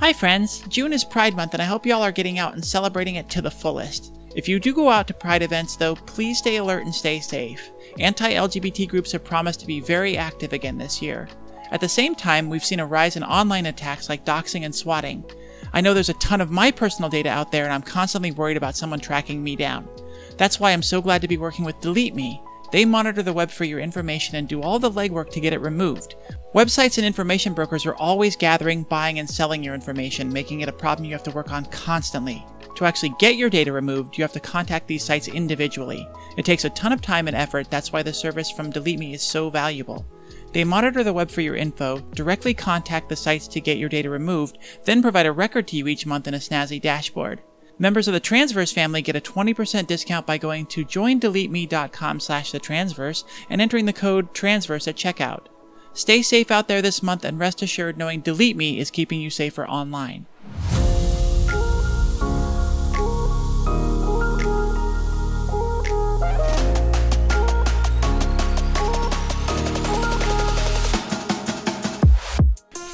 Hi, friends. June is Pride Month, and I hope y'all are getting out and celebrating it to the fullest. If you do go out to Pride events, though, please stay alert and stay safe. Anti LGBT groups have promised to be very active again this year. At the same time, we've seen a rise in online attacks like doxing and swatting. I know there's a ton of my personal data out there, and I'm constantly worried about someone tracking me down. That's why I'm so glad to be working with Delete Me. They monitor the web for your information and do all the legwork to get it removed. Websites and information brokers are always gathering, buying, and selling your information, making it a problem you have to work on constantly. To actually get your data removed, you have to contact these sites individually. It takes a ton of time and effort, that's why the service from Delete Me is so valuable. They monitor the web for your info, directly contact the sites to get your data removed, then provide a record to you each month in a snazzy dashboard. Members of the Transverse family get a 20% discount by going to joindeleteme.com slash the transverse and entering the code transverse at checkout. Stay safe out there this month and rest assured knowing Delete Me is keeping you safer online.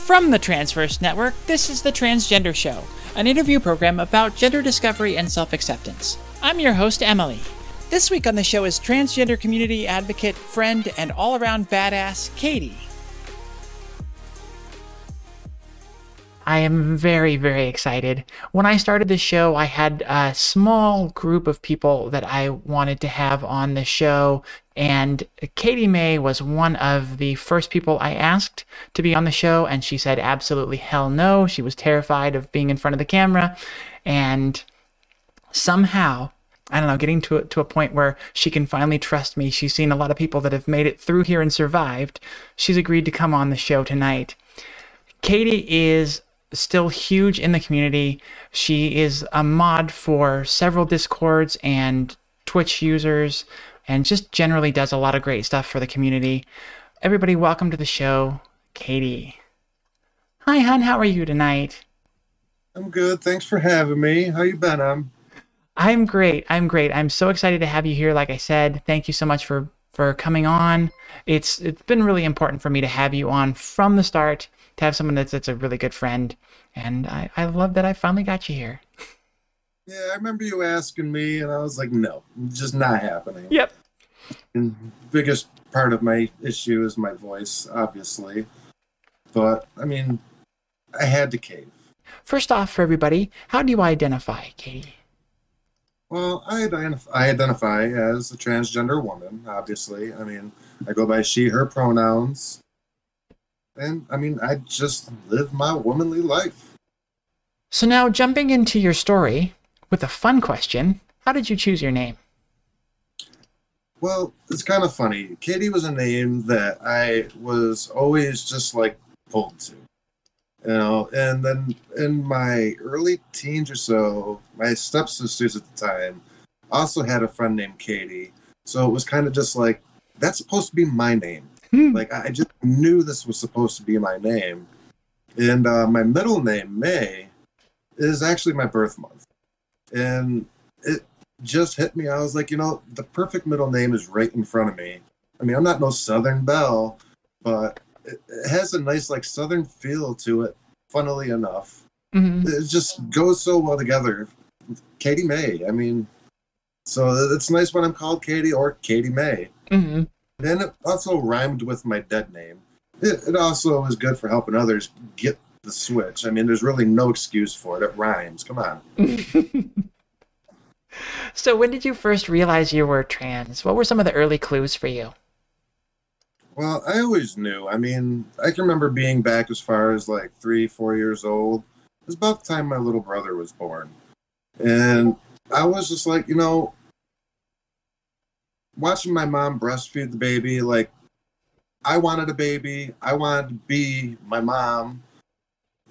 From the Transverse Network, this is The Transgender Show, an interview program about gender discovery and self acceptance. I'm your host, Emily. This week on the show is transgender community advocate, friend, and all around badass, Katie. I am very, very excited. When I started the show, I had a small group of people that I wanted to have on the show, and Katie May was one of the first people I asked to be on the show, and she said absolutely hell no. She was terrified of being in front of the camera, and somehow, I don't know, getting to a, to a point where she can finally trust me. She's seen a lot of people that have made it through here and survived. She's agreed to come on the show tonight. Katie is still huge in the community. She is a mod for several Discords and Twitch users and just generally does a lot of great stuff for the community. Everybody, welcome to the show, Katie. Hi, hon. How are you tonight? I'm good. Thanks for having me. How you been, Em? I'm great. I'm great. I'm so excited to have you here. Like I said, thank you so much for for coming on. It's it's been really important for me to have you on from the start to have someone that's, that's a really good friend. And I, I love that I finally got you here. Yeah, I remember you asking me, and I was like, no, just not happening. Yep. And biggest part of my issue is my voice, obviously. But, I mean, I had to cave. First off, for everybody, how do you identify, Katie? Well, I identify, I identify as a transgender woman, obviously. I mean, I go by she, her pronouns and I mean, I just live my womanly life. So now, jumping into your story with a fun question how did you choose your name? Well, it's kind of funny. Katie was a name that I was always just like pulled to. You know, and then in my early teens or so, my stepsisters at the time also had a friend named Katie. So it was kind of just like, that's supposed to be my name. Hmm. Like I just knew this was supposed to be my name, and uh, my middle name May is actually my birth month, and it just hit me. I was like, you know, the perfect middle name is right in front of me. I mean, I'm not no Southern Belle, but it, it has a nice like Southern feel to it. Funnily enough, mm-hmm. it just goes so well together. Katie May. I mean, so it's nice when I'm called Katie or Katie May. Mm-hmm. And it also rhymed with my dead name. It, it also is good for helping others get the switch. I mean, there's really no excuse for it. It rhymes. Come on. so, when did you first realize you were trans? What were some of the early clues for you? Well, I always knew. I mean, I can remember being back as far as like three, four years old. It was about the time my little brother was born. And I was just like, you know, watching my mom breastfeed the baby, like I wanted a baby. I wanted to be my mom.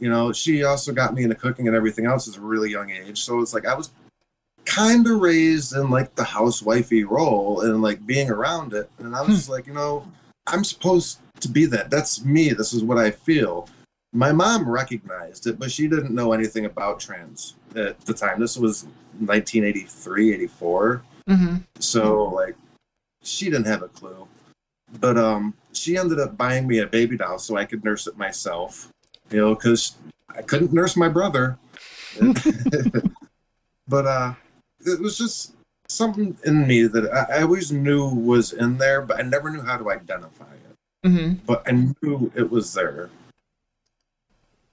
You know, she also got me into cooking and everything else at a really young age. So it's like I was kind of raised in like the housewifey role and like being around it. And I was hmm. just like, you know, I'm supposed to be that. That's me. This is what I feel. My mom recognized it, but she didn't know anything about trans at the time. This was 1983, 84. Mm-hmm. So, like, she didn't have a clue. But um, she ended up buying me a baby doll so I could nurse it myself. You know, because I couldn't nurse my brother. but uh, it was just something in me that I, I, always knew was in there, but I never knew how to identify it. Mm-hmm. But I knew it was there.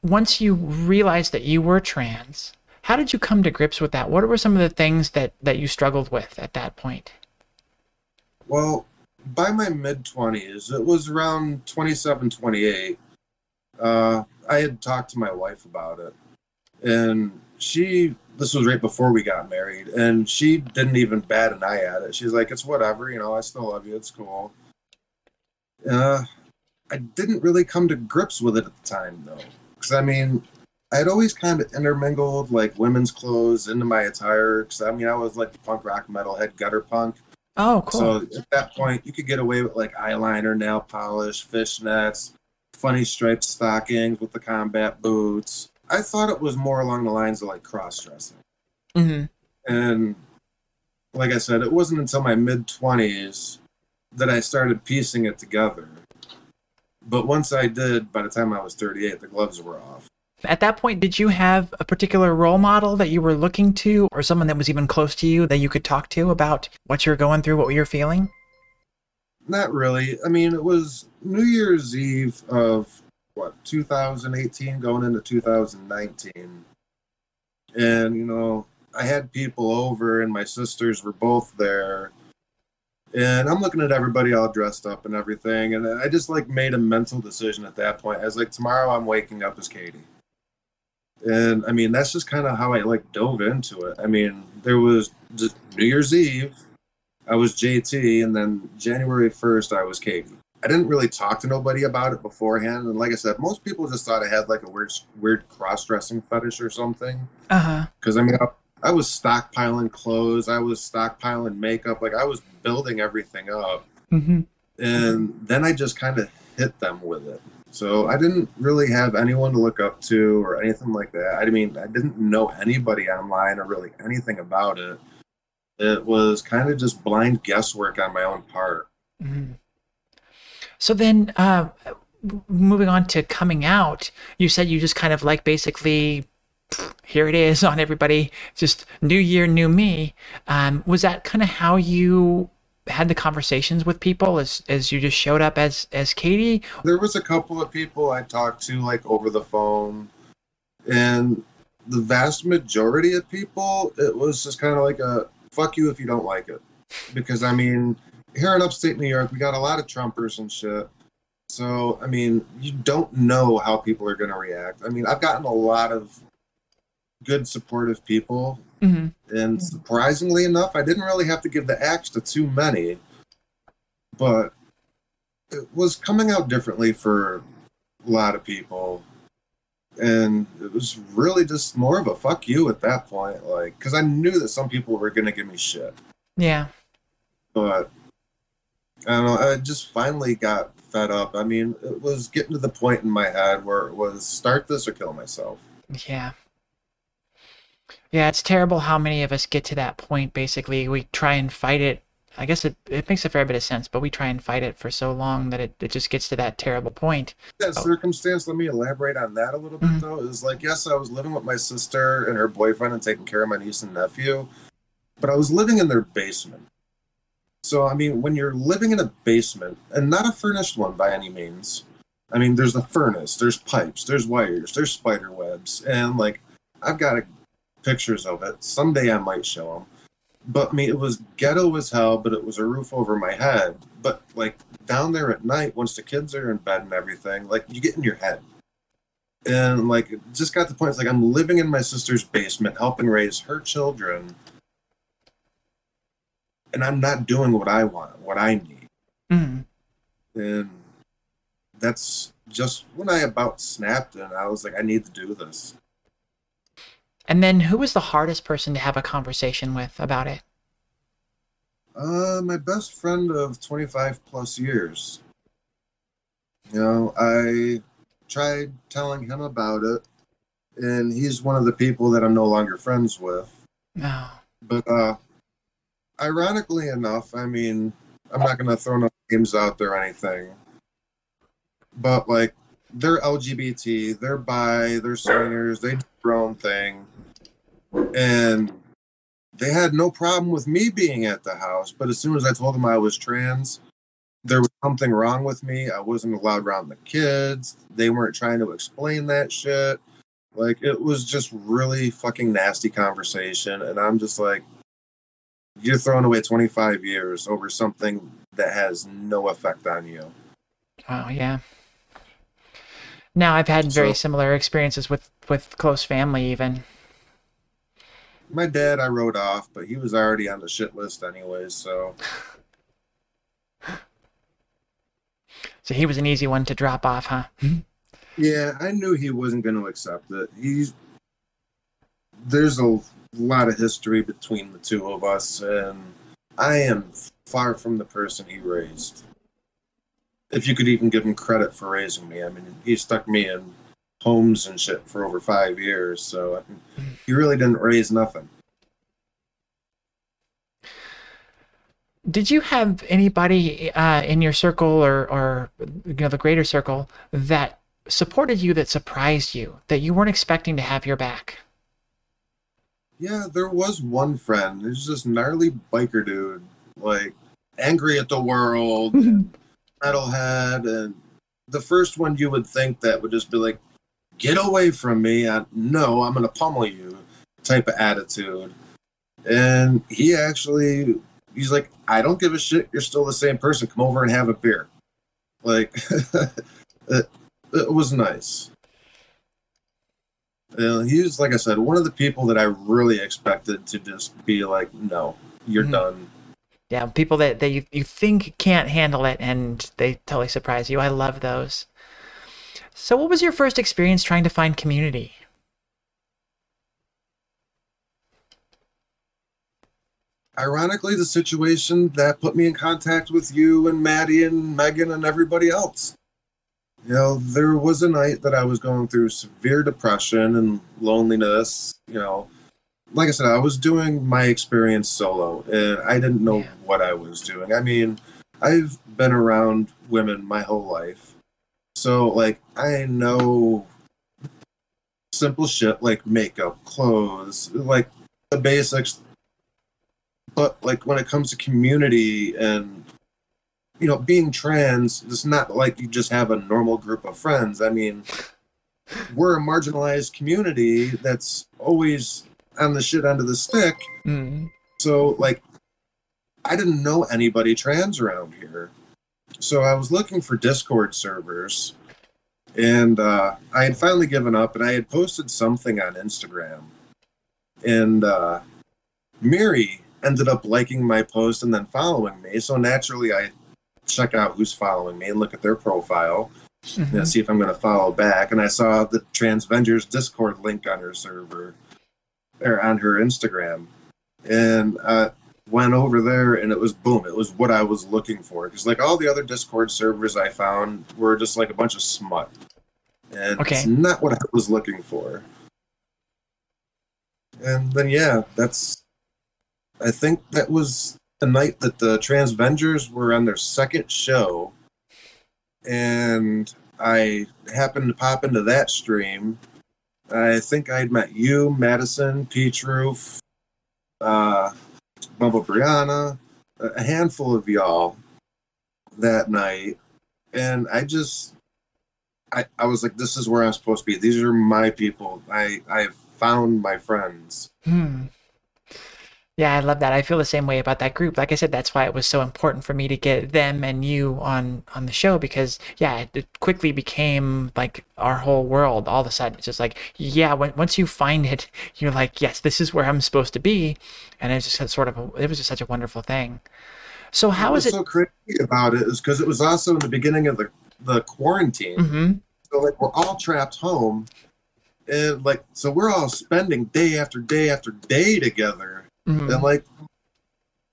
Once you realized that you were trans, how did you come to grips with that? What were some of the things that, that you struggled with at that point? Well, by my mid 20s, it was around 27, 28. Uh, I had talked to my wife about it. And she this was right before we got married, and she didn't even bat an eye at it. She's like, "It's whatever, you know. I still love you. It's cool." Uh, I didn't really come to grips with it at the time, though, because I mean, I'd always kind of intermingled like women's clothes into my attire. Because I mean, I was like the punk rock metalhead gutter punk. Oh, cool. So at that point, you could get away with like eyeliner, nail polish, fishnets, funny striped stockings with the combat boots. I thought it was more along the lines of like cross dressing. Mm-hmm. And like I said, it wasn't until my mid 20s that I started piecing it together. But once I did, by the time I was 38, the gloves were off. At that point, did you have a particular role model that you were looking to, or someone that was even close to you that you could talk to about what you're going through, what you're feeling? Not really. I mean, it was New Year's Eve of what 2018 going into 2019 and you know i had people over and my sisters were both there. And i'm looking at everybody all dressed up and everything and i just like made a mental decision at that point. I was like tomorrow i'm waking up as katie. And i mean that's just kind of how i like dove into it. I mean there was new year's eve i was jt and then january 1st i was katie I didn't really talk to nobody about it beforehand, and like I said, most people just thought I had like a weird, weird cross-dressing fetish or something. Uh huh. Because I mean, I, I, was stockpiling clothes, I was stockpiling makeup, like I was building everything up, mm-hmm. and then I just kind of hit them with it. So I didn't really have anyone to look up to or anything like that. I mean, I didn't know anybody online or really anything about it. It was kind of just blind guesswork on my own part. Mm-hmm. So then, uh, moving on to coming out, you said you just kind of like basically, here it is on everybody, just new year, new me. Um, was that kind of how you had the conversations with people as as you just showed up as as Katie? There was a couple of people I talked to like over the phone, and the vast majority of people, it was just kind of like a fuck you if you don't like it, because I mean here in upstate New York, we got a lot of Trumpers and shit. So, I mean, you don't know how people are going to react. I mean, I've gotten a lot of good, supportive people. Mm-hmm. And surprisingly enough, I didn't really have to give the axe to too many. But it was coming out differently for a lot of people. And it was really just more of a fuck you at that point. Like, because I knew that some people were going to give me shit. Yeah. But I don't know. I just finally got fed up. I mean, it was getting to the point in my head where it was start this or kill myself. Yeah. Yeah, it's terrible how many of us get to that point. Basically, we try and fight it. I guess it, it makes a fair bit of sense, but we try and fight it for so long that it, it just gets to that terrible point. That oh. circumstance, let me elaborate on that a little bit, mm-hmm. though, is like, yes, I was living with my sister and her boyfriend and taking care of my niece and nephew, but I was living in their basement. So, I mean, when you're living in a basement, and not a furnished one by any means, I mean, there's a furnace, there's pipes, there's wires, there's spider webs, and like, I've got a, pictures of it. Someday I might show them. But I mean, it was ghetto as hell, but it was a roof over my head. But like down there at night, once the kids are in bed and everything, like you get in your head. And like, it just got the point. It's like I'm living in my sister's basement, helping raise her children and I'm not doing what I want, what I need. Mm-hmm. And that's just when I about snapped and I was like, I need to do this. And then who was the hardest person to have a conversation with about it? Uh, my best friend of 25 plus years. You know, I tried telling him about it, and he's one of the people that I'm no longer friends with. No. But uh, ironically enough, I mean, I'm not going to throw no names out there or anything, but like they're LGBT, they're bi, they're swingers, they do their own thing. And they had no problem with me being at the house, but as soon as I told them I was trans, there was something wrong with me. I wasn't allowed around the kids. They weren't trying to explain that shit. Like it was just really fucking nasty conversation. And I'm just like, you're throwing away 25 years over something that has no effect on you. Oh yeah. Now I've had very so, similar experiences with with close family even. My dad I wrote off, but he was already on the shit list anyways, so So he was an easy one to drop off, huh? yeah, I knew he wasn't going to accept it. He's there's a lot of history between the two of us, and I am far from the person he raised. If you could even give him credit for raising me, I mean, he stuck me in homes and shit for over five years, so he really didn't raise nothing. did you have anybody uh, in your circle or, or you know the greater circle that supported you that surprised you that you weren't expecting to have your back yeah there was one friend There's this gnarly biker dude like angry at the world metalhead and the first one you would think that would just be like get away from me I, no i'm gonna pummel you type of attitude and he actually he's like, I don't give a shit. You're still the same person. Come over and have a beer. Like, it, it was nice. And he was, like I said, one of the people that I really expected to just be like, no, you're mm-hmm. done. Yeah, people that, that you, you think can't handle it and they totally surprise you. I love those. So, what was your first experience trying to find community? ironically, the situation that put me in contact with you and Maddie and Megan and everybody else. You know, there was a night that I was going through severe depression and loneliness. You know, like I said, I was doing my experience solo and I didn't know yeah. what I was doing. I mean, I've been around women my whole life. So, like, I know simple shit like makeup, clothes, like the basics. But like when it comes to community and you know being trans it's not like you just have a normal group of friends. I mean we're a marginalized community that's always on the shit end of the stick. Mm. so like i didn't know anybody trans around here so i was looking for discord servers and uh, i had finally given up and i had posted something on instagram and uh, miri ended up liking my post and then following me. So naturally, I check out who's following me and look at their profile mm-hmm. and see if I'm going to follow back. And I saw the Transvengers Discord link on her server or on her Instagram, and uh, went over there, and it was boom. It was what I was looking for because like all the other Discord servers I found were just like a bunch of smut, and okay. it's not what I was looking for. And then yeah, that's I think that was the night that the Transvengers were on their second show, and I happened to pop into that stream. I think I'd met you, Madison, Peach Roof, uh, Bubba Brianna, a handful of y'all that night, and I just, I, I was like, this is where I'm supposed to be. These are my people. I I've found my friends. Hmm. Yeah, I love that. I feel the same way about that group. Like I said, that's why it was so important for me to get them and you on on the show because yeah, it quickly became like our whole world. All of a sudden, it's just like yeah, when, once you find it, you're like yes, this is where I'm supposed to be, and it's just sort of a, it was just such a wonderful thing. So how was it? So crazy about it is because it was also in the beginning of the the quarantine. Mm-hmm. So like we're all trapped home, and like so we're all spending day after day after day together Mm-hmm. And like,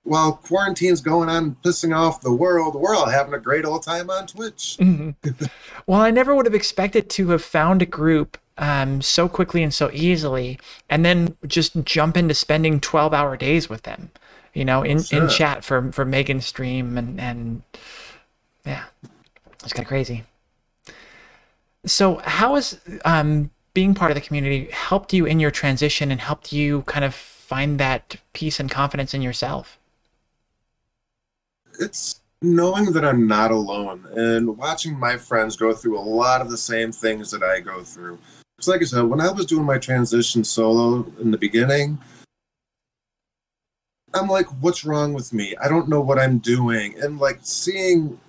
while quarantine's going on, pissing off the world, we're all having a great old time on Twitch. Mm-hmm. well, I never would have expected to have found a group um, so quickly and so easily, and then just jump into spending twelve-hour days with them. You know, in, sure. in chat for for Megan's stream, and and yeah, it's kind of crazy. So, how has um, being part of the community helped you in your transition and helped you kind of find that peace and confidence in yourself? It's knowing that I'm not alone and watching my friends go through a lot of the same things that I go through. Because, like I said, when I was doing my transition solo in the beginning, I'm like, what's wrong with me? I don't know what I'm doing. And like seeing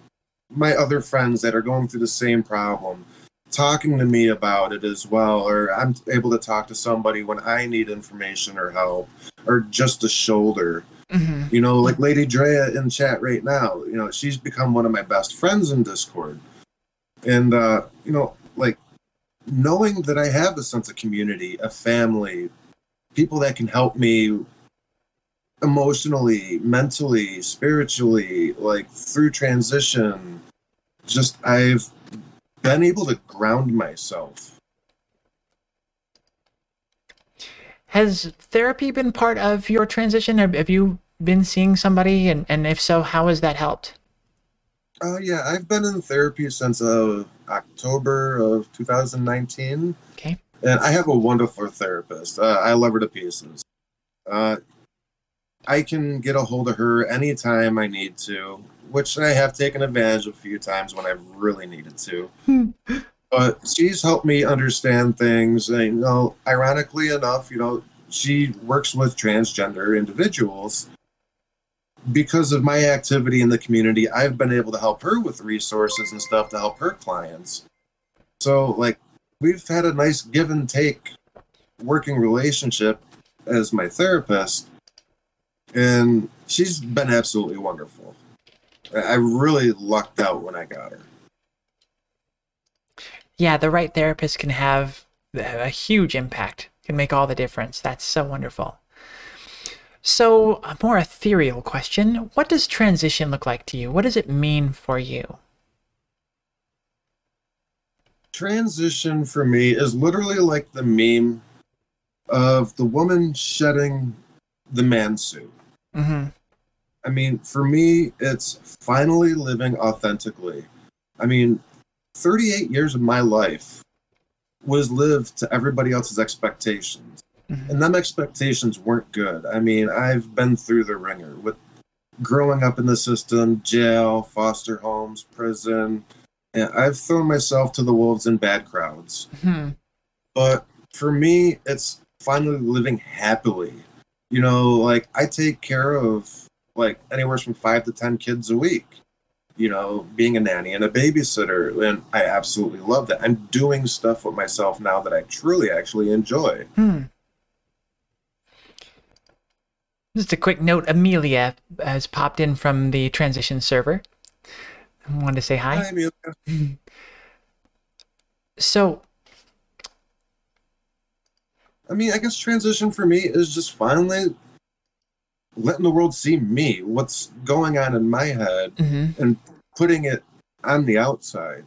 my other friends that are going through the same problem talking to me about it as well, or I'm able to talk to somebody when I need information or help, or just a shoulder. Mm-hmm. You know, like Lady Drea in chat right now, you know, she's become one of my best friends in Discord. And, uh, you know, like knowing that I have a sense of community, a family, people that can help me emotionally, mentally, spiritually, like through transition, just I've been able to ground myself. Has therapy been part of your transition? Have you been seeing somebody? And, and if so, how has that helped? Uh, yeah, I've been in therapy since uh, October of 2019. Okay. And I have a wonderful therapist. Uh, I love her to pieces. Uh, I can get a hold of her anytime I need to, which I have taken advantage of a few times when I've really needed to. Hmm. but she's helped me understand things. And, you know, ironically enough, you know, she works with transgender individuals. Because of my activity in the community, I've been able to help her with resources and stuff to help her clients. So, like, we've had a nice give and take working relationship as my therapist and she's been absolutely wonderful. I really lucked out when I got her. Yeah, the right therapist can have a huge impact, can make all the difference. That's so wonderful. So, a more ethereal question What does transition look like to you? What does it mean for you? Transition for me is literally like the meme of the woman shedding the man suit. Mm-hmm. I mean, for me, it's finally living authentically. I mean, 38 years of my life was lived to everybody else's expectations. Mm-hmm. And them expectations weren't good. I mean, I've been through the ringer with growing up in the system, jail, foster homes, prison. And I've thrown myself to the wolves in bad crowds. Mm-hmm. But for me, it's finally living happily you know, like I take care of like anywhere from five to ten kids a week. You know, being a nanny and a babysitter, and I absolutely love that. I'm doing stuff with myself now that I truly actually enjoy. Hmm. Just a quick note: Amelia has popped in from the transition server. I wanted to say hi. Hi, Amelia. so, I mean, I guess transition for me is just finally letting the world see me, what's going on in my head, mm-hmm. and putting it on the outside.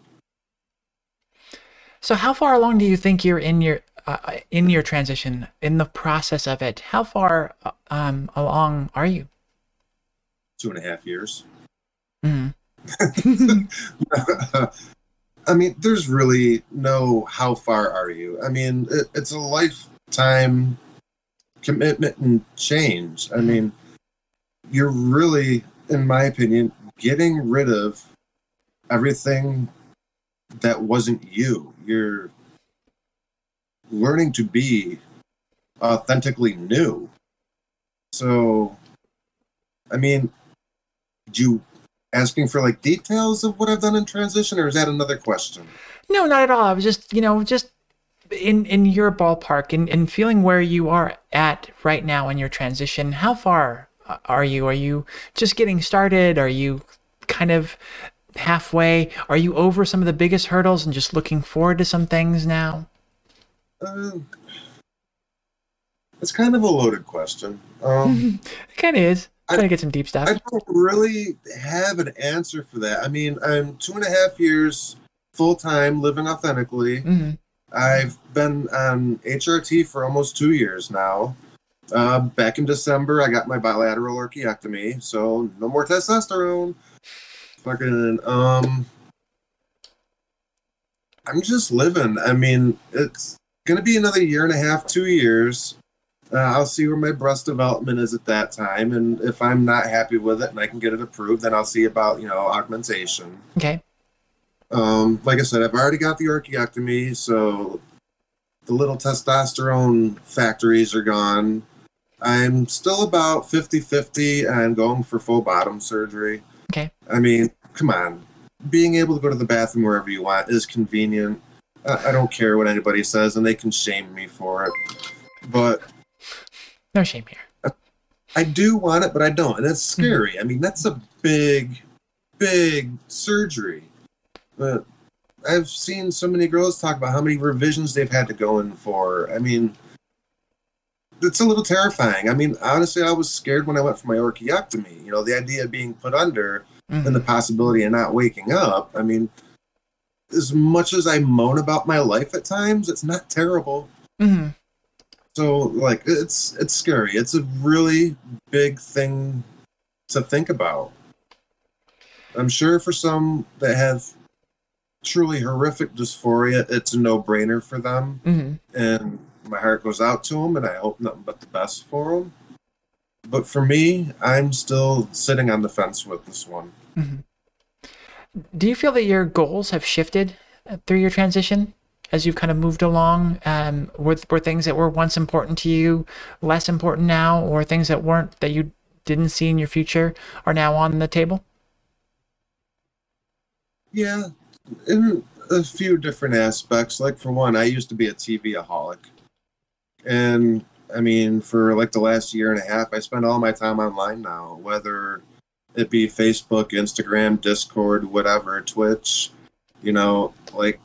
So, how far along do you think you're in your uh, in your transition, in the process of it? How far uh, um, along are you? Two and a half years. Mm-hmm. I mean, there's really no how far are you. I mean, it, it's a life time commitment and change. I mean, you're really, in my opinion, getting rid of everything that wasn't you. You're learning to be authentically new. So, I mean, you asking for like details of what I've done in transition, or is that another question? No, not at all. I was just, you know, just in in your ballpark and in, in feeling where you are at right now in your transition how far are you? Are you just getting started? Are you kind of halfway? Are you over some of the biggest hurdles and just looking forward to some things now? Um, it's kind of a loaded question. Um, it kind of is. I'm trying to get some deep stuff. I don't really have an answer for that. I mean i'm two and a half years full-time living authentically. Mm-hmm. I've been on HRT for almost two years now. Uh, back in December, I got my bilateral orchiectomy, so no more testosterone. Fucking, um, I'm just living. I mean, it's gonna be another year and a half, two years. Uh, I'll see where my breast development is at that time, and if I'm not happy with it and I can get it approved, then I'll see about you know augmentation. Okay. Um, like I said, I've already got the orchiectomy, so the little testosterone factories are gone. I'm still about 50 50 and going for full bottom surgery. Okay. I mean, come on. Being able to go to the bathroom wherever you want is convenient. I, I don't care what anybody says, and they can shame me for it. But No shame here. I do want it, but I don't. And it's scary. I mean, that's a big, big surgery. But I've seen so many girls talk about how many revisions they've had to go in for. I mean, it's a little terrifying. I mean, honestly, I was scared when I went for my orchiectomy. You know, the idea of being put under Mhm. and the possibility of not waking up. I mean, as much as I moan about my life at times, it's not terrible. Mhm. So like it's it's scary. It's a really big thing to think about. I'm sure for some that have truly horrific dysphoria, it's a no-brainer for them, Mhm. and my heart goes out to them, and I hope nothing but the best for them. But for me, I'm still sitting on the fence with this one. Mhm. Do you feel that your goals have shifted uh, through your transition as you've kind of moved along? Um, were, were things that were once important to you less important now, or things that weren't that you didn't see in your future are now on the table? Yeah, in a few different aspects. Like for one, I used to be a TV aholic, and I mean, for like the last year and a half, I spend all my time online now, whether it be Facebook, Instagram, Discord, whatever, Twitch. You know, like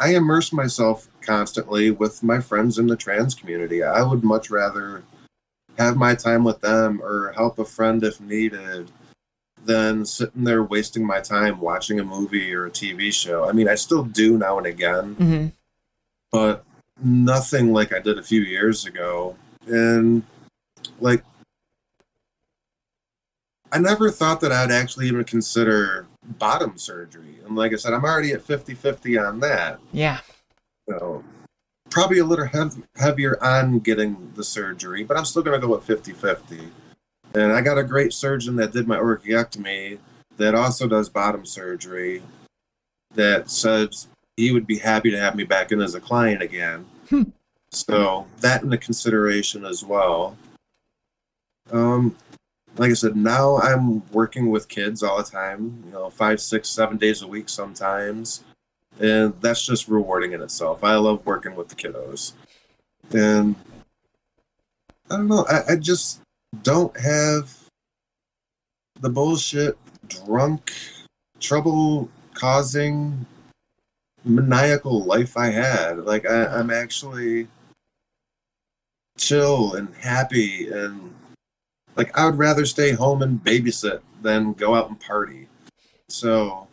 I immerse myself constantly with my friends in the trans community. I would much rather have my time with them or help a friend if needed than sitting there wasting my time watching a movie or a TV show. I mean, I still do now and again, Mm-hmm. but nothing like I did a few years ago. And like, I never thought that I'd actually even consider bottom surgery. And like I said, I'm already at 50 50 on that. Yeah. So probably a little hev- heavier on getting the surgery, but I'm still going to go with 50 50. And I got a great surgeon that did my orchiectomy that also does bottom surgery that says he would be happy to have me back in as a client again. Hmm. So that in the consideration as well. Um, like I said, now I'm working with kids all the time, you know, five, six, seven days a week sometimes and that's just rewarding in itself. I love working with the kiddos, and I don't know. I, I just don't have the bullshit, drunk, trouble causing, maniacal life I had. Like I, I'm actually chill and happy, and like I would rather stay home and babysit than go out and party. So.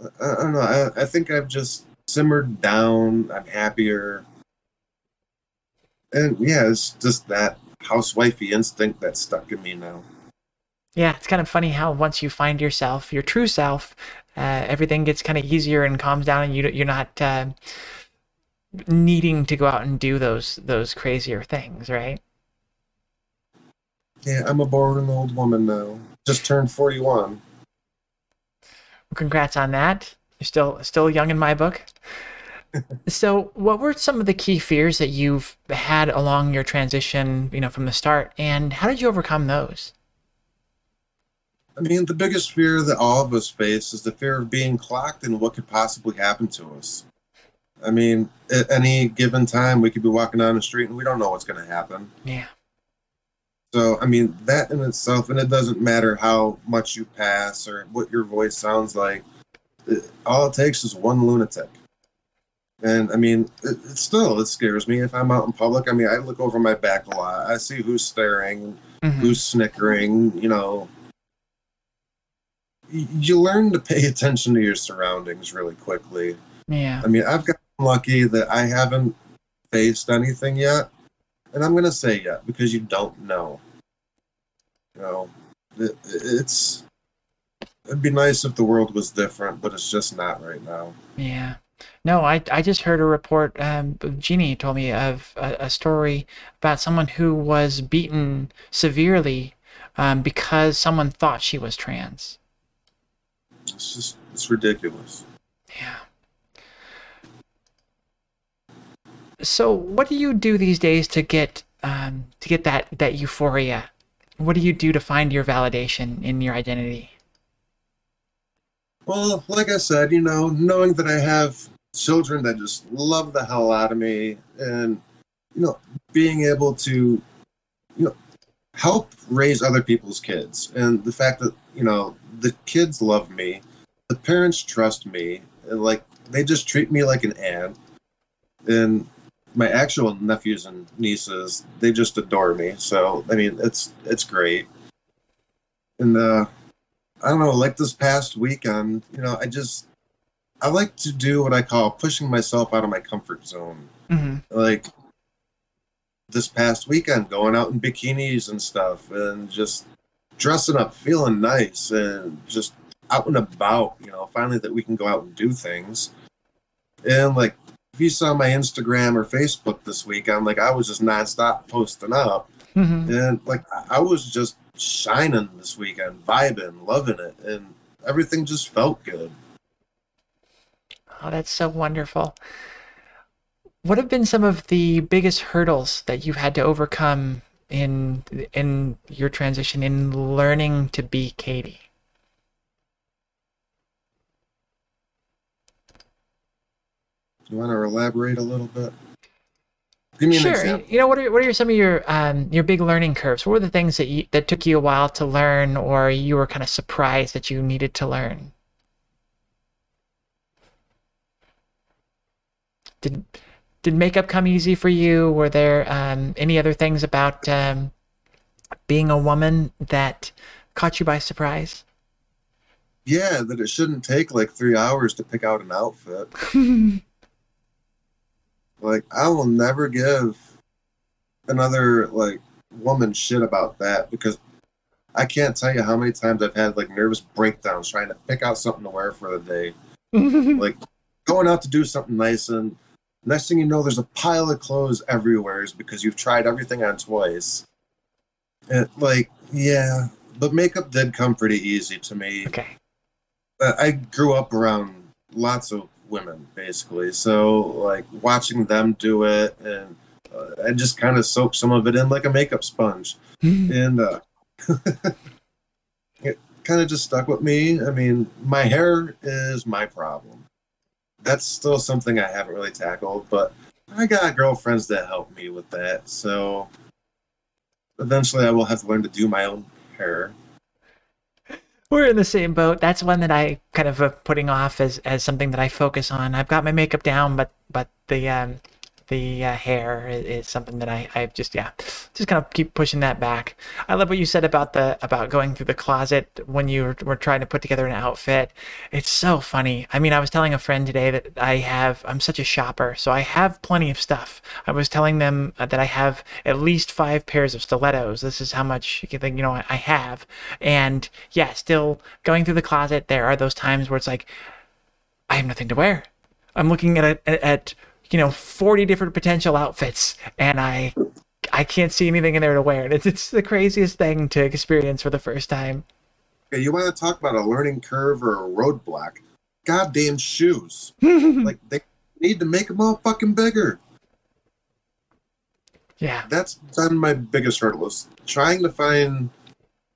I, I don't know. I, I think I've just simmered down. I'm happier. And yeah, it's just that housewifey instinct that's stuck in me now. Yeah, it's kind of funny how once you find yourself, your true self, uh, everything gets kind of easier and calms down, and you you're not uh, needing to go out and do those those crazier things, right? Yeah, I'm a bored old woman now. Just turned 41. Well, congrats on that. You're still still young in my book. So, what were some of the key fears that you've had along your transition, you know, from the start, and how did you overcome those? I mean, the biggest fear that all of us face is the fear of being clocked and what could possibly happen to us. I mean, at any given time, we could be walking down the street and we don't know what's going to happen. Yeah. So, I mean, that in itself, and it doesn't matter how much you pass or what your voice sounds like, it, all it takes is one lunatic. And I mean, it, it still, it scares me if I'm out in public. I mean, I look over my back a lot. I see who's staring, Mhm. who's snickering, you know. You learn to pay attention to your surroundings really quickly. Yeah. I mean, I've gotten lucky that I haven't faced anything yet, and I'm gonna say yet because you don't know. You know, it, it's it'd be nice if the world was different, but it's just not right now. Yeah. No, I, I just heard a report. Um, Jeannie told me of a, a story about someone who was beaten severely um, because someone thought she was trans. It's just it's ridiculous. Yeah. So, what do you do these days to get um, to get that that euphoria? What do you do to find your validation in your identity? Well, like I said, you know, knowing that I have children that just love the hell out of me, and you know, being able to, you know, help raise other people's kids, and the fact that you know the kids love me, the parents trust me, and like they just treat me like an aunt, and my actual nephews and nieces they just adore me. So i mean it's it's great. And uh i don't know like this past weekend you know i just i like to do what i call pushing myself out of my comfort zone mm-hmm. like this past weekend going out in bikinis and stuff and just dressing up feeling nice and just out and about you know finally that we can go out and do things and like if you saw my Instagram or Facebook this week, I'm like I was just nonstop posting up, Mm-hmm. and like I was just shining this weekend, vibing, loving it, and everything just felt good. Oh, that's so wonderful. What have been some of the biggest hurdles that you've had to overcome in in your transition in learning to be Katie? You want to elaborate a little bit? Give me an sure. example. You know, what are what are some of your um your big learning curves? What were the things that you that took you a while to learn, or you were kind of surprised that you needed to learn? Did did makeup come easy for you? Were there um, any other things about um, being a woman that caught you by surprise? Yeah, that it shouldn't take like three hours to pick out an outfit. Like I will never give another like woman shit about that because I can't tell you how many times I've had like nervous breakdowns trying to pick out something to wear for the day. Like going out to do something nice and next thing you know there's a pile of clothes everywhere because you've tried everything on twice. And like, yeah, but makeup did come pretty easy to me. okay. Uh, I grew up around lots of women, basically. So, like, watching them do it, and uh, I just kind of soak some of it in like a makeup sponge. And uh, it kind of just stuck with me. I mean, my hair is my problem. That's still something I haven't really tackled, but I got girlfriends that help me with that. So, eventually, I will have to learn to do my own hair. We're in the same boat. That's one that I kind of uh, putting off as, as something that I focus on. I've got my makeup down, but but the um, the uh, hair is, is something that I, I just yeah just kind of keep pushing that back. I love what you said about the about going through the closet when you were, were trying to put together an outfit. It's so funny. I mean, I was telling a friend today that I have I'm such a shopper, so I have plenty of stuff. I was telling them uh, that I have at least five pairs of stilettos. This is how much you know I have, and yeah, still going through the closet. There are those times where it's like I have nothing to wear. I'm looking at at, at you know 40 different potential outfits and i i can't see anything in there to wear and it's, it's the craziest thing to experience for the first time Okay, you want to talk about a learning curve or a roadblock? Goddamn shoes. like they need to make them all fucking bigger. yeah That's been my biggest hurdle is trying to find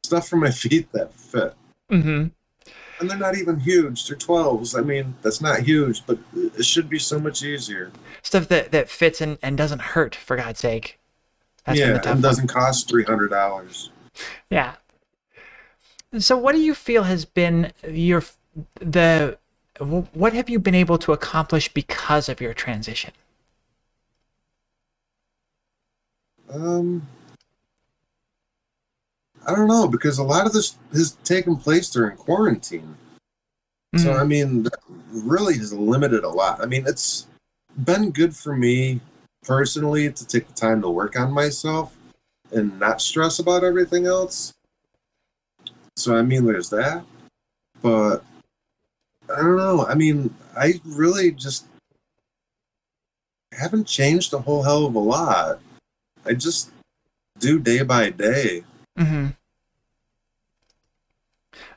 stuff for my feet that fit. hmm And they're not even huge. They're 12s. I mean, that's not huge, but it should be so much easier. stuff that that fits and, and doesn't hurt for god's sake That's yeah, and one. doesn't cost $300. yeah so what do you feel has been your the what have you been able to accomplish because of your transition Um, I don't know, because a lot of this has taken place during quarantine. So Mhm. I mean, that really has limited a lot. I mean, it's been good for me personally to take the time to work on myself and not stress about everything else. So I mean, there's that. but I don't know. I mean, I really just haven't changed a whole hell of a lot. I just do day by day. Mm-hmm.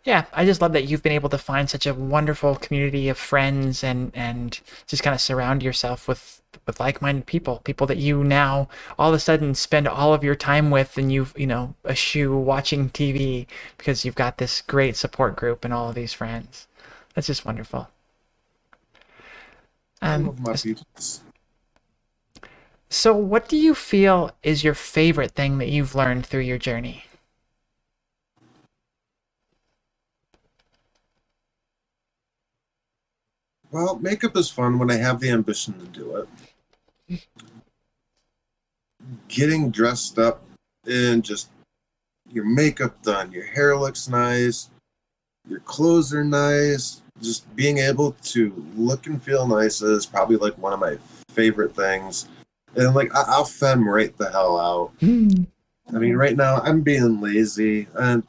Yeah, I just love that you've been able to find such a wonderful community of friends and and just kind of surround yourself with with like-minded people, people that you now all of a sudden spend all of your time with, and you've you know eschew watching TV because you've got this great support group and all of these friends. That's just wonderful. Um, I love my people. So, what do you feel is your favorite thing that you've learned through your journey? Well, makeup is fun when I have the ambition to do it. Getting dressed up and just your makeup done, your hair looks nice, your clothes are nice. Just being able to look and feel nice is probably like one of my favorite things. And like I- will fem right the hell out. Mm. I mean, right now I'm being lazy, and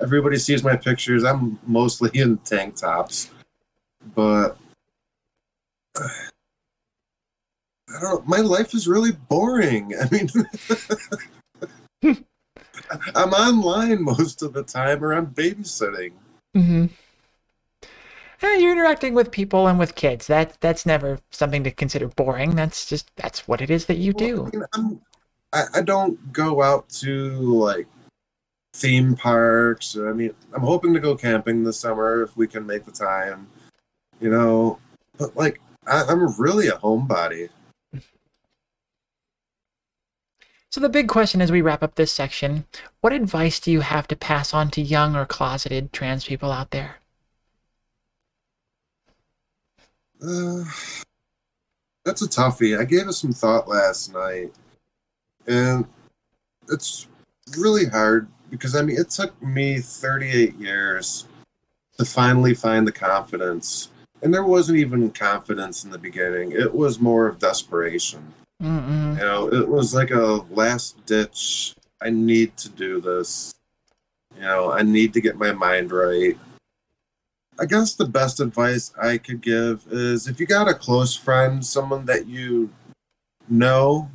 everybody sees my pictures. I'm mostly in tank tops, but I don't. My life is really boring. I mean. I'm online most of the time, or I'm babysitting. Mm-hmm. You're interacting with people and with kids. That that's never something to consider boring. That's just that's what it is that you do. Well, I, mean, I, I don't go out to like theme parks. I mean, I'm hoping to go camping this summer if we can make the time. You know, but like I, I'm really a homebody. So, the big question as we wrap up this section what advice do you have to pass on to young or closeted trans people out there? Uh, that's a toughie. I gave it some thought last night, and it's really hard because I mean, it took me 38 years to finally find the confidence. And there wasn't even confidence in the beginning, it was more of desperation Mm-mm. You know, it was like a last ditch. I need to do this. You know, I need to get my mind right. I guess the best advice I could give is if you got a close friend, someone that you know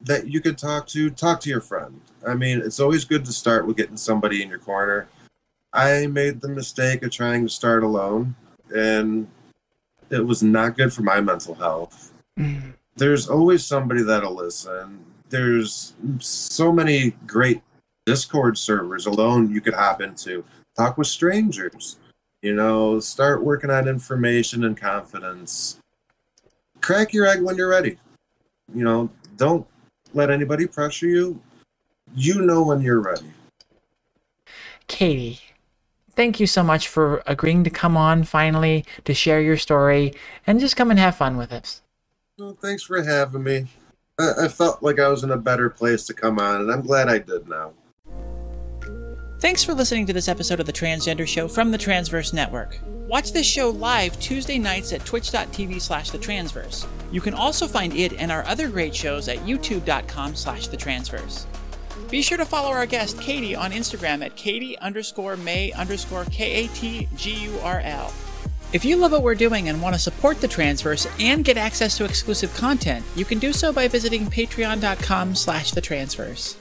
that you could talk to, talk to your friend. I mean, it's always good to start with getting somebody in your corner. I made the mistake of trying to start alone, and it was not good for my mental health. Mm there's always somebody that'll listen. There's so many great Discord servers alone you could hop into. Talk with strangers. You know, start working on information and confidence. Crack your egg when you're ready. You know, don't let anybody pressure you. You know when you're ready. Katie, thank you so much for agreeing to come on finally to share your story and just come and have fun with us. Well, thanks for having me. I, I felt like I was in a better place to come on, and I'm glad I did now. Thanks for listening to this episode of The Transgender Show from the Transverse Network. Watch this show live Tuesday nights at twitch.tv slash the transverse. You can also find it and our other great shows at youtube.com slash the transverse. Be sure to follow our guest Katie on Instagram at Katie underscore May underscore K A T G U R L. If you love what we're doing and want to support the Transverse and get access to exclusive content, you can do so by visiting patreon.com slash the transverse.